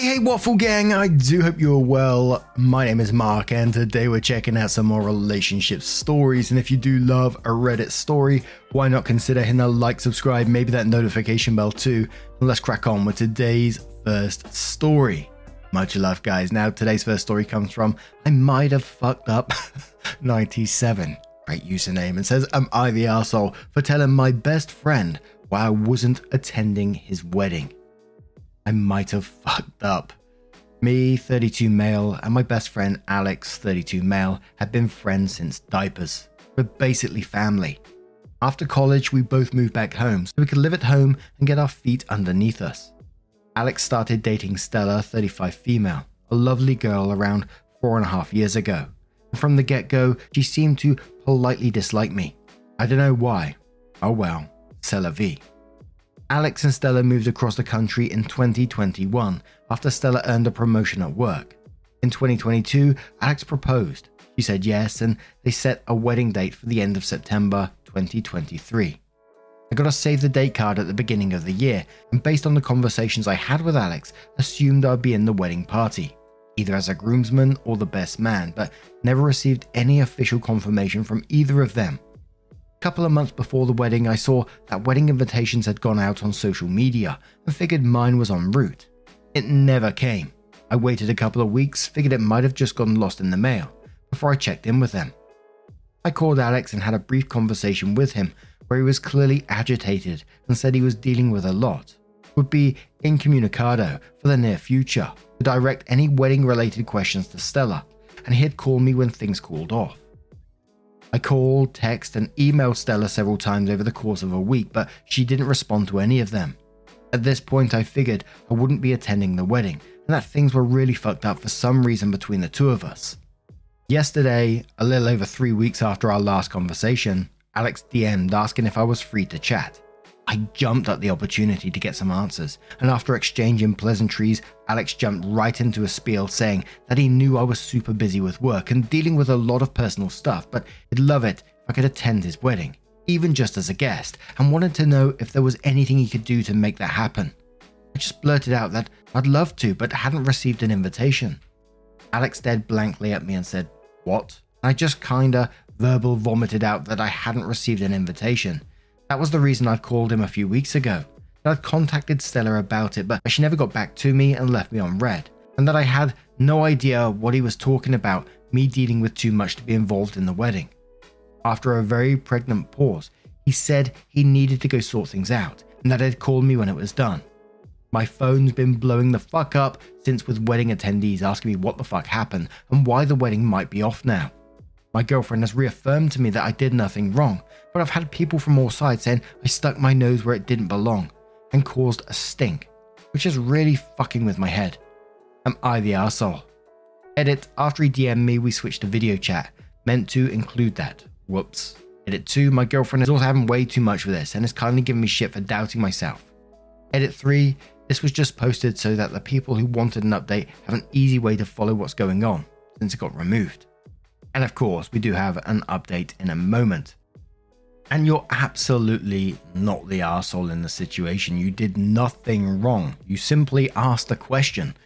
Hey, hey, Waffle Gang, I do hope you're well. My name is Mark, and today we're checking out some more relationship stories. And if you do love a Reddit story, why not consider hitting a like, subscribe, maybe that notification bell too? And let's crack on with today's first story. Much love, guys. Now, today's first story comes from I might have fucked up 97. Great username. And says, Am I the asshole for telling my best friend why I wasn't attending his wedding? I might have fucked up. Me, 32 male, and my best friend Alex, 32 male, had been friends since diapers. We're basically family. After college, we both moved back home so we could live at home and get our feet underneath us. Alex started dating Stella, 35 female, a lovely girl around four and a half years ago. And from the get go, she seemed to politely dislike me. I don't know why. Oh well, c'est la vie. Alex and Stella moved across the country in 2021 after Stella earned a promotion at work. In 2022, Alex proposed. She said yes, and they set a wedding date for the end of September 2023. I got a save the date card at the beginning of the year, and based on the conversations I had with Alex, assumed I'd be in the wedding party, either as a groomsman or the best man, but never received any official confirmation from either of them couple of months before the wedding, I saw that wedding invitations had gone out on social media and figured mine was en route. It never came. I waited a couple of weeks, figured it might have just gotten lost in the mail, before I checked in with them. I called Alex and had a brief conversation with him where he was clearly agitated and said he was dealing with a lot. Would be incommunicado for the near future to direct any wedding related questions to Stella, and he'd call me when things cooled off. I called, texted, and emailed Stella several times over the course of a week, but she didn't respond to any of them. At this point, I figured I wouldn't be attending the wedding, and that things were really fucked up for some reason between the two of us. Yesterday, a little over three weeks after our last conversation, Alex DM'd asking if I was free to chat. I jumped at the opportunity to get some answers, and after exchanging pleasantries, Alex jumped right into a spiel saying that he knew I was super busy with work and dealing with a lot of personal stuff, but he'd love it if I could attend his wedding, even just as a guest, and wanted to know if there was anything he could do to make that happen. I just blurted out that I'd love to, but hadn't received an invitation. Alex stared blankly at me and said, What? I just kinda verbal vomited out that I hadn't received an invitation. That was the reason I'd called him a few weeks ago. That I'd contacted Stella about it, but she never got back to me and left me on read. And that I had no idea what he was talking about, me dealing with too much to be involved in the wedding. After a very pregnant pause, he said he needed to go sort things out and that he'd call me when it was done. My phone's been blowing the fuck up since with wedding attendees asking me what the fuck happened and why the wedding might be off now. My girlfriend has reaffirmed to me that I did nothing wrong, but I've had people from all sides saying I stuck my nose where it didn't belong and caused a stink, which is really fucking with my head. Am I the asshole? Edit, after he DM'd me, we switched to video chat, meant to include that. Whoops. Edit 2, my girlfriend is also having way too much with this and has kindly given me shit for doubting myself. Edit 3, this was just posted so that the people who wanted an update have an easy way to follow what's going on, since it got removed. And of course, we do have an update in a moment. And you're absolutely not the asshole in the situation. You did nothing wrong. You simply asked a question.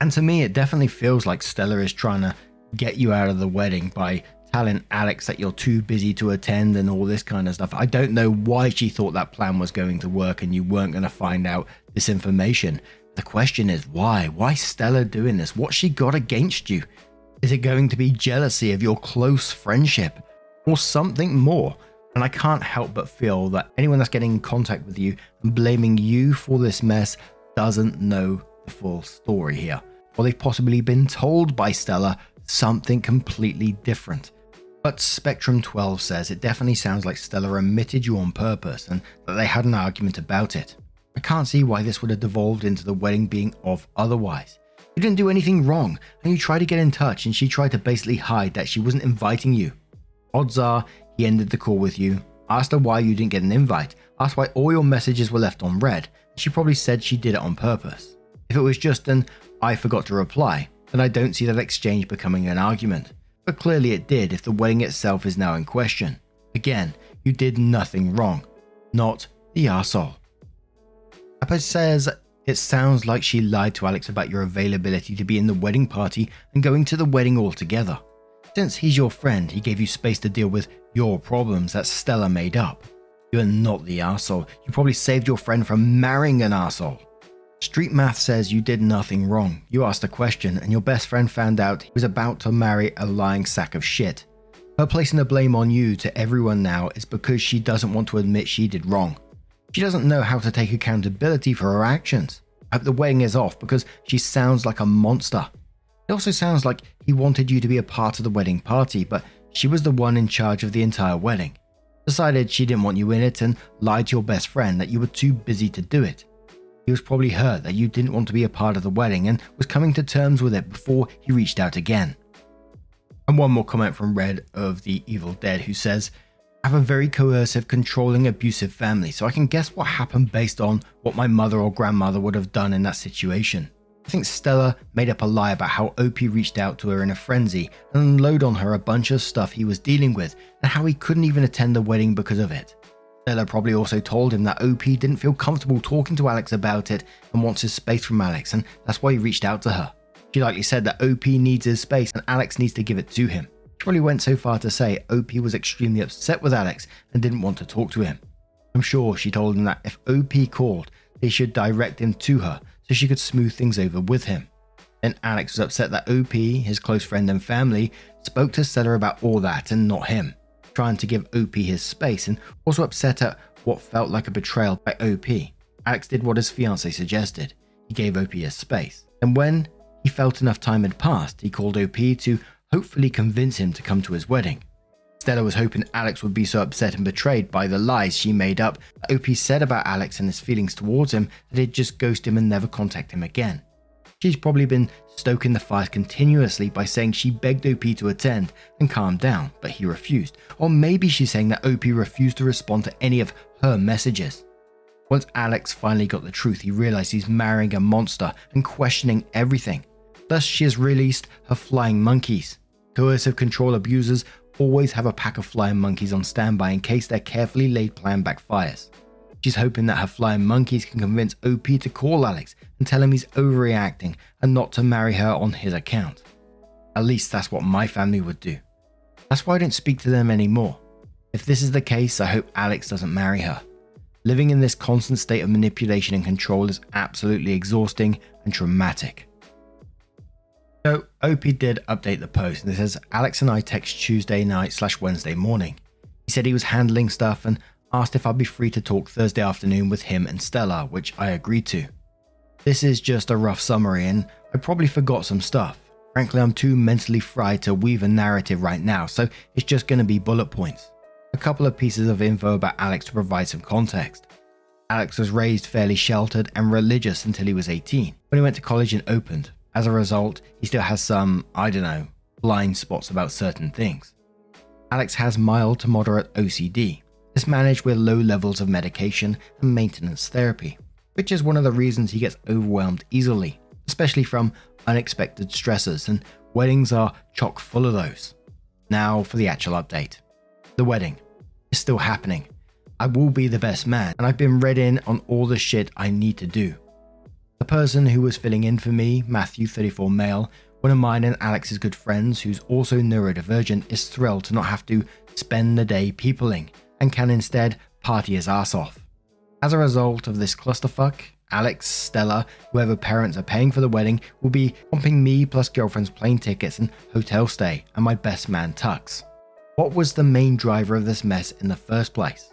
And to me, it definitely feels like Stella is trying to get you out of the wedding by telling Alex that you're too busy to attend and all this kind of stuff. I don't know why she thought that plan was going to work and you weren't going to find out this information. The question is why? Why Stella doing this? What she got against you? Is it going to be jealousy of your close friendship or something more? And I can't help but feel that anyone that's getting in contact with you and blaming you for this mess doesn't know the full story here. Or they've possibly been told by Stella something completely different. But Spectrum 12 says it definitely sounds like Stella omitted you on purpose and that they had an argument about it. I can't see why this would have devolved into the wedding being of otherwise. You didn't do anything wrong, and you tried to get in touch, and she tried to basically hide that she wasn't inviting you. Odds are he ended the call with you, asked her why you didn't get an invite, asked why all your messages were left on read, and she probably said she did it on purpose. If it was just an I forgot to reply, then I don't see that exchange becoming an argument but clearly it did if the wedding itself is now in question. Again, you did nothing wrong, not the arsehole. Appa says it sounds like she lied to Alex about your availability to be in the wedding party and going to the wedding altogether. Since he's your friend, he gave you space to deal with your problems that Stella made up. You're not the asshole. You probably saved your friend from marrying an asshole. Street Math says you did nothing wrong. You asked a question, and your best friend found out he was about to marry a lying sack of shit. Her placing the blame on you to everyone now is because she doesn't want to admit she did wrong. She doesn't know how to take accountability for her actions. I hope the wedding is off because she sounds like a monster. It also sounds like he wanted you to be a part of the wedding party, but she was the one in charge of the entire wedding. Decided she didn't want you in it and lied to your best friend that you were too busy to do it. He was probably hurt that you didn't want to be a part of the wedding and was coming to terms with it before he reached out again. And one more comment from Red of the Evil Dead who says, I have a very coercive, controlling, abusive family, so I can guess what happened based on what my mother or grandmother would have done in that situation. I think Stella made up a lie about how Opie reached out to her in a frenzy and unload on her a bunch of stuff he was dealing with and how he couldn't even attend the wedding because of it. Stella probably also told him that Opie didn't feel comfortable talking to Alex about it and wants his space from Alex, and that's why he reached out to her. She likely said that Opie needs his space and Alex needs to give it to him. She probably went so far to say Opie was extremely upset with Alex and didn't want to talk to him. I'm sure she told him that if Opie called, they should direct him to her so she could smooth things over with him. Then Alex was upset that OP, his close friend and family, spoke to Stella about all that and not him trying to give OP his space and also upset at what felt like a betrayal by OP. Alex did what his fiance suggested. He gave OP his space. And when he felt enough time had passed, he called OP to hopefully convince him to come to his wedding. Stella was hoping Alex would be so upset and betrayed by the lies she made up that OP said about Alex and his feelings towards him that he'd just ghost him and never contact him again. She's probably been stoking the fires continuously by saying she begged OP to attend and calm down, but he refused. Or maybe she's saying that OP refused to respond to any of her messages. Once Alex finally got the truth, he realized he's marrying a monster and questioning everything. Thus, she has released her flying monkeys. Coercive control abusers always have a pack of flying monkeys on standby in case their carefully laid plan backfires. She's hoping that her flying monkeys can convince OP to call Alex and tell him he's overreacting and not to marry her on his account. At least that's what my family would do. That's why I don't speak to them anymore. If this is the case, I hope Alex doesn't marry her. Living in this constant state of manipulation and control is absolutely exhausting and traumatic. So, OP did update the post and it says Alex and I text Tuesday night slash Wednesday morning. He said he was handling stuff and asked if I'd be free to talk Thursday afternoon with him and Stella, which I agreed to. This is just a rough summary, and I probably forgot some stuff. Frankly, I'm too mentally fried to weave a narrative right now, so it's just going to be bullet points. A couple of pieces of info about Alex to provide some context. Alex was raised fairly sheltered and religious until he was 18, when he went to college and opened. As a result, he still has some, I don't know, blind spots about certain things. Alex has mild to moderate OCD, is managed with low levels of medication and maintenance therapy, which is one of the reasons he gets overwhelmed easily, especially from unexpected stressors, and weddings are chock full of those. Now for the actual update. The wedding is still happening. I will be the best man, and I've been read in on all the shit I need to do. The person who was filling in for me, Matthew 34 male, one of mine and Alex's good friends who's also neurodivergent, is thrilled to not have to spend the day peopling and can instead party his ass off. As a result of this clusterfuck, Alex, Stella, whoever parents are paying for the wedding, will be pumping me plus girlfriend's plane tickets and hotel stay, and my best man Tux. What was the main driver of this mess in the first place?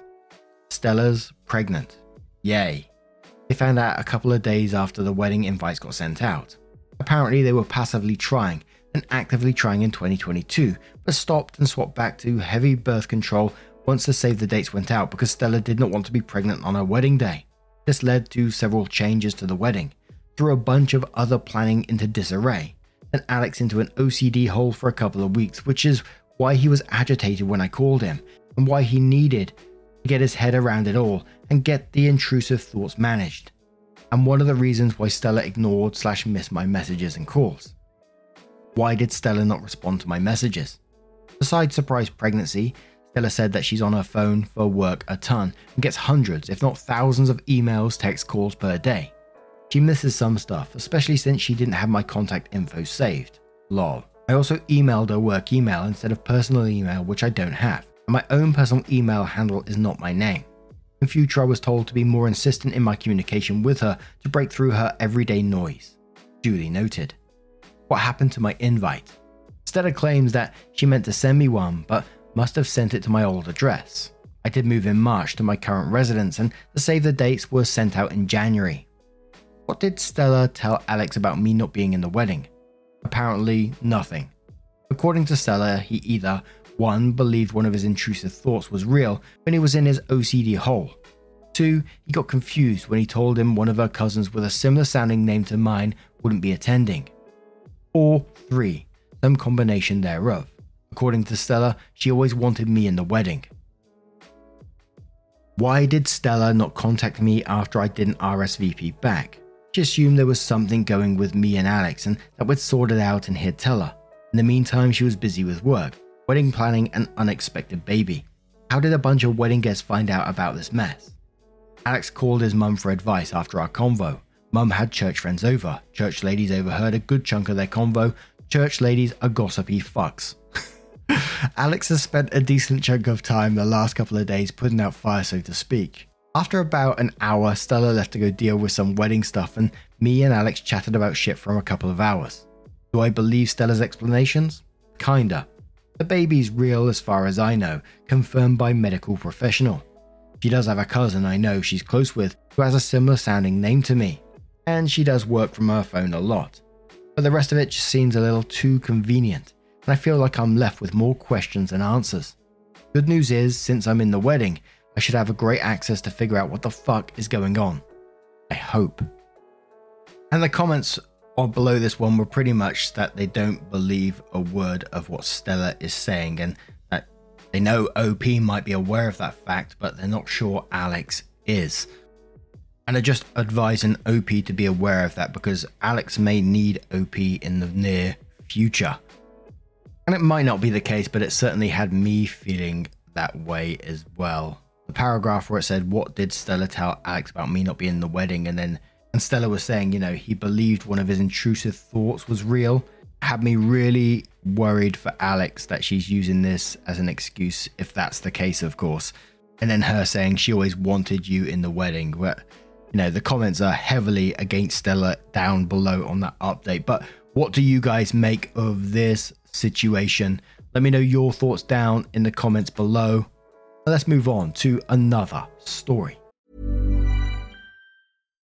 Stella's pregnant. Yay. They found out a couple of days after the wedding invites got sent out. Apparently, they were passively trying, and actively trying in 2022, but stopped and swapped back to heavy birth control once the save the dates went out because Stella did not want to be pregnant on her wedding day. This led to several changes to the wedding, threw a bunch of other planning into disarray, and Alex into an OCD hole for a couple of weeks, which is why he was agitated when I called him, and why he needed get his head around it all and get the intrusive thoughts managed. And one of the reasons why Stella ignored slash missed my messages and calls. Why did Stella not respond to my messages? Besides surprise pregnancy, Stella said that she's on her phone for work a ton and gets hundreds, if not thousands, of emails, text calls per day. She misses some stuff, especially since she didn't have my contact info saved. Lol. I also emailed her work email instead of personal email, which I don't have, and my own personal email handle is not my name. In future, I was told to be more insistent in my communication with her to break through her everyday noise. Duly noted. What happened to my invite? Stella claims that she meant to send me one, but must have sent it to my old address. I did move in March to my current residence, and the save the dates were sent out in January. What did Stella tell Alex about me not being in the wedding? Apparently, nothing. According to Stella, he either 1. believed one of his intrusive thoughts was real when he was in his OCD hole. 2. He got confused when he told him one of her cousins with a similar sounding name to mine wouldn't be attending. Or 3. Some combination thereof. According to Stella, she always wanted me in the wedding. Why did Stella not contact me after I didn't RSVP back? She assumed there was something going with me and Alex and that we'd sort it out and he'd tell her. In the meantime, she was busy with work, wedding planning, an unexpected baby. How did a bunch of wedding guests find out about this mess? Alex called his mum for advice after our convo. Mum had church friends over. Church ladies overheard a good chunk of their convo. Church ladies are gossipy fucks. Alex has spent a decent chunk of time the last couple of days putting out fire, so to speak. After about an hour, Stella left to go deal with some wedding stuff, and me and Alex chatted about shit for a couple of hours. Do I believe Stella's explanations? Kinda. The baby's real as far as I know, confirmed by medical professional. She does have a cousin I know she's close with who has a similar sounding name to me, and she does work from her phone a lot. But the rest of it just seems a little too convenient, and I feel like I'm left with more questions than answers. Good news is, since I'm in the wedding, I should have a great access to figure out what the fuck is going on. I hope. And the comments below this one were pretty much that they don't believe a word of what Stella is saying and that they know OP might be aware of that fact, but they're not sure Alex is. And are just advising OP to be aware of that because Alex may need OP in the near future. And it might not be the case, but it certainly had me feeling that way as well the paragraph where it said, What did Stella tell Alex about me not being in the wedding? And then, and Stella was saying, you know, he believed one of his intrusive thoughts was real, had me really worried for Alex that she's using this as an excuse, if that's the case, of course. And then her saying she always wanted you in the wedding. But, you know, the comments are heavily against Stella down below on that update. But what do you guys make of this situation? Let me know your thoughts down in the comments below. Let's move on to another story.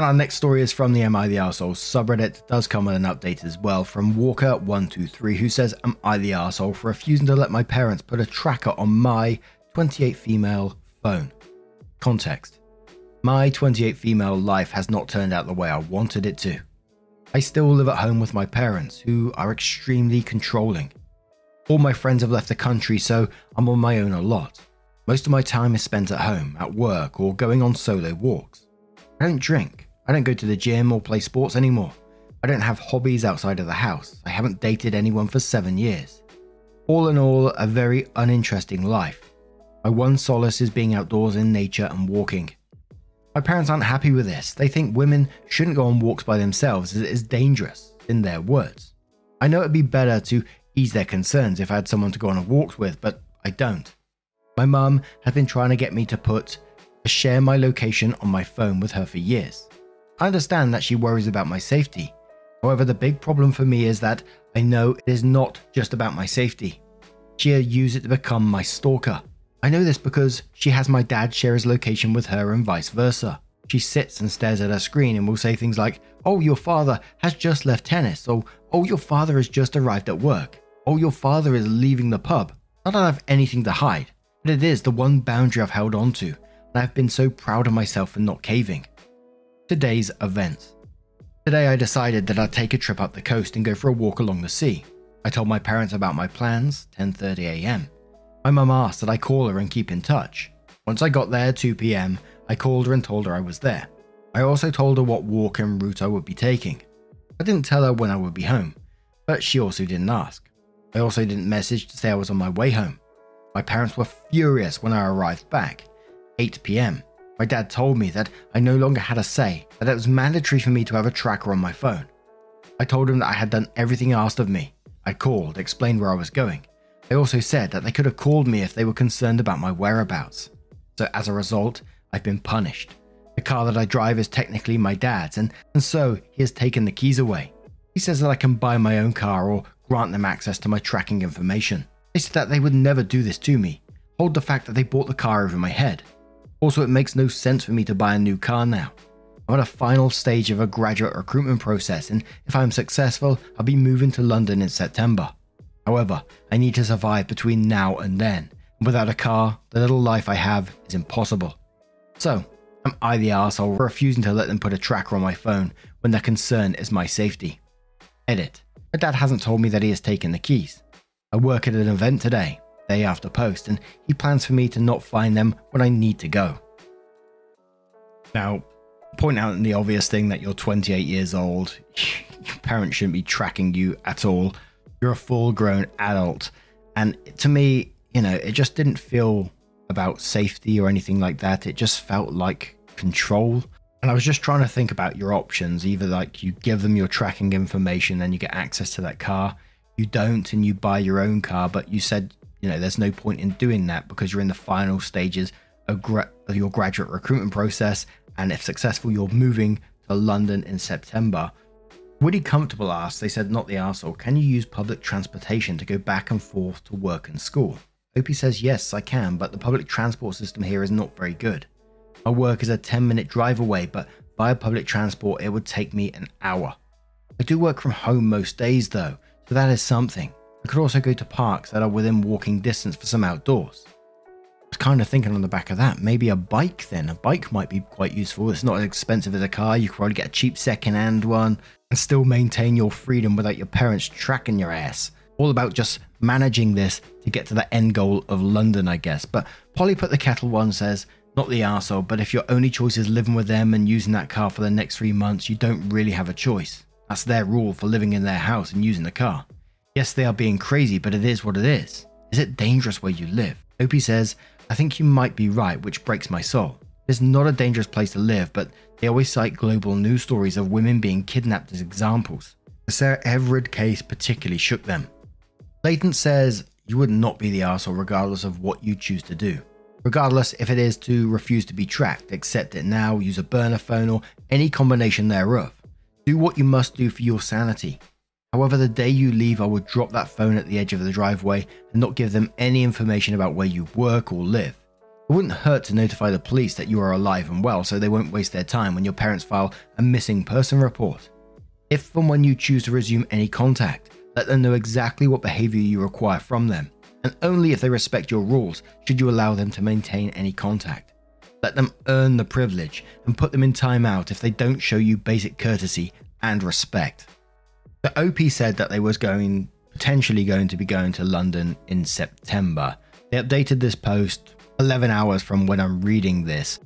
And our next story is from the Am I the Arsehole subreddit. does come with an update as well from Walker123, who says, Am I the arsehole for refusing to let my parents put a tracker on my 28 female phone? Context my 28 female life has not turned out the way I wanted it to. I still live at home with my parents, who are extremely controlling. All my friends have left the country, so I'm on my own a lot. Most of my time is spent at home, at work, or going on solo walks. I don't drink. I don't go to the gym or play sports anymore. I don't have hobbies outside of the house. I haven't dated anyone for seven years. All in all, a very uninteresting life. My one solace is being outdoors in nature and walking. My parents aren't happy with this. They think women shouldn't go on walks by themselves as it is dangerous, in their words. I know it'd be better to ease their concerns if I had someone to go on a walk with, but I don't. My mum has been trying to get me to put share my location on my phone with her for years. I understand that she worries about my safety. However, the big problem for me is that I know it is not just about my safety. She'll use it to become my stalker. I know this because she has my dad share his location with her and vice versa. She sits and stares at her screen and will say things like, Oh, your father has just left tennis, or Oh, your father has just arrived at work, Oh, your father is leaving the pub. Not that I have anything to hide, but it is the one boundary I've held on to, and I've been so proud of myself for not caving. Today's events. Today I decided that I'd take a trip up the coast and go for a walk along the sea. I told my parents about my plans, 10:30 a.m. My mum asked that I call her and keep in touch. Once I got there 2 p.m., I called her and told her I was there. I also told her what walk and route I would be taking. I didn't tell her when I would be home, but she also didn't ask. I also didn't message to say I was on my way home. My parents were furious when I arrived back. 8 pm. My dad told me that I no longer had a say, that it was mandatory for me to have a tracker on my phone. I told him that I had done everything asked of me. I called, explained where I was going. They also said that they could have called me if they were concerned about my whereabouts. So as a result, I've been punished. The car that I drive is technically my dad's, and, and so he has taken the keys away. He says that I can buy my own car or grant them access to my tracking information. They said that they would never do this to me. Hold the fact that they bought the car over my head. Also, it makes no sense for me to buy a new car now. I'm at a final stage of a graduate recruitment process, and if I'm successful, I'll be moving to London in September. However, I need to survive between now and then. Without a car, the little life I have is impossible. So, am I the arsehole for refusing to let them put a tracker on my phone when their concern is my safety? Edit. My dad hasn't told me that he has taken the keys. I work at an event today, day after post, and he plans for me to not find them when I need to go. Now, point out the obvious thing that you're 28 years old, your parents shouldn't be tracking you at all. You're a full grown adult. And to me, you know, it just didn't feel about safety or anything like that. It just felt like control. And I was just trying to think about your options. Either like you give them your tracking information, then you get access to that car. You don't, and you buy your own car. But you said, you know, there's no point in doing that because you're in the final stages of, gra- of your graduate recruitment process. And if successful, you're moving to London in September. Would Woody Comfortable asked, they said, not the arsehole, can you use public transportation to go back and forth to work and school? Opie says, yes, I can, but the public transport system here is not very good. My work is a 10 minute drive away, but via public transport, it would take me an hour. I do work from home most days though, so that is something. I could also go to parks that are within walking distance for some outdoors. I was kind of thinking on the back of that, maybe a bike then. A bike might be quite useful. It's not as expensive as a car. You could probably get a cheap second hand one and still maintain your freedom without your parents tracking your ass. All about just managing this to get to the end goal of London, I guess. But Polly put the kettle one says, not the arsehole, but if your only choice is living with them and using that car for the next three months, you don't really have a choice. That's their rule for living in their house and using the car. Yes, they are being crazy, but it is what it is. Is it dangerous where you live? Opie says, I think you might be right, which breaks my soul. It's not a dangerous place to live, but they always cite global news stories of women being kidnapped as examples. The Sarah Everard case particularly shook them. Leighton says, You would not be the arsehole regardless of what you choose to do. Regardless if it is to refuse to be tracked, accept it now, use a burner phone, or any combination thereof. Do what you must do for your sanity. However, the day you leave, I would drop that phone at the edge of the driveway and not give them any information about where you work or live. It wouldn't hurt to notify the police that you are alive and well so they won't waste their time when your parents file a missing person report. If and when you choose to resume any contact, let them know exactly what behavior you require from them, and only if they respect your rules should you allow them to maintain any contact. Let them earn the privilege and put them in timeout if they don't show you basic courtesy and respect. The OP said that they was going potentially going to be going to London in September. They updated this post 11 hours from when I'm reading this,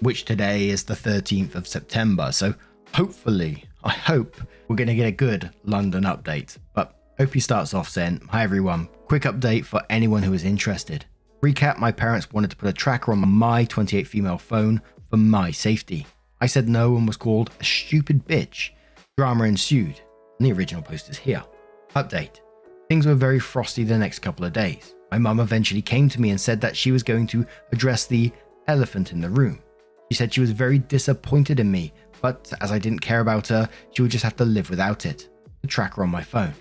which today is the 13th of September. So hopefully, I hope we're going to get a good London update. But OP starts off saying, Hi everyone, quick update for anyone who is interested. Recap My parents wanted to put a tracker on my 28 female phone for my safety. I said no and was called a stupid bitch. Drama ensued, the original post is here. Update Things were very frosty the next couple of days. My mum eventually came to me and said that she was going to address the elephant in the room. She said she was very disappointed in me, but as I didn't care about her, she would just have to live without it. The tracker on my phone.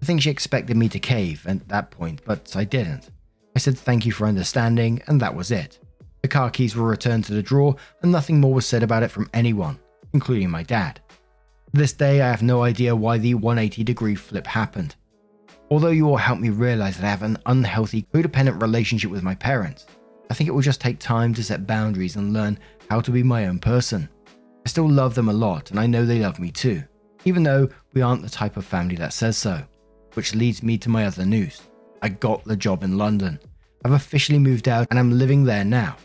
I think she expected me to cave at that point, but I didn't. I said thank you for understanding, and that was it. The car keys were returned to the drawer, and nothing more was said about it from anyone, including my dad. This day, I have no idea why the 180 degree flip happened. Although you all helped me realize that I have an unhealthy, codependent relationship with my parents, I think it will just take time to set boundaries and learn how to be my own person. I still love them a lot, and I know they love me too, even though we aren't the type of family that says so. Which leads me to my other news. I got the job in London. I've officially moved out and I'm living there now.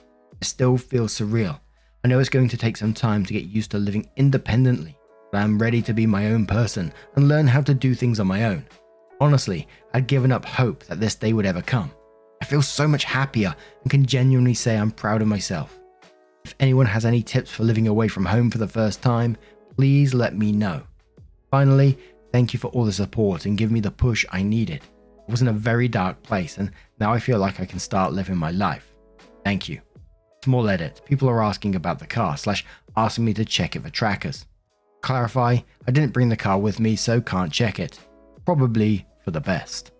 It still feels surreal. I know it's going to take some time to get used to living independently, but I'm ready to be my own person and learn how to do things on my own. Honestly, I'd given up hope that this day would ever come. I feel so much happier and can genuinely say I'm proud of myself. If anyone has any tips for living away from home for the first time, please let me know. Finally, thank you for all the support and giving me the push I needed. I was in a very dark place and now I feel like I can start living my life. Thank you. Small edit. People are asking about the car, slash asking me to check it for trackers. Clarify, I didn't bring the car with me, so can't check it. Probably for the best.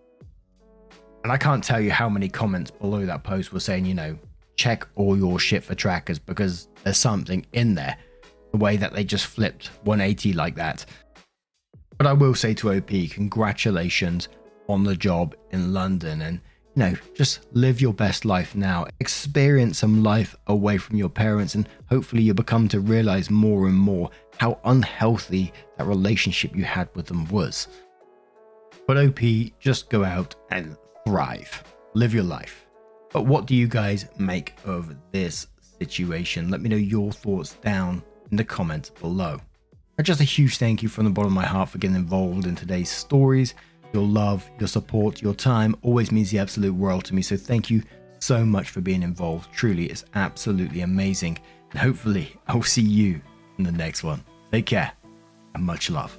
And I can't tell you how many comments below that post were saying, you know, check all your shit for trackers because there's something in there. The way that they just flipped 180 like that. But I will say to OP, congratulations on the job in London and you know, just live your best life now. Experience some life away from your parents, and hopefully, you'll become to realize more and more how unhealthy that relationship you had with them was. But OP, just go out and thrive. Live your life. But what do you guys make of this situation? Let me know your thoughts down in the comments below. And just a huge thank you from the bottom of my heart for getting involved in today's stories. Your love, your support, your time always means the absolute world to me. So thank you so much for being involved. Truly, it's absolutely amazing. And hopefully, I'll see you in the next one. Take care and much love.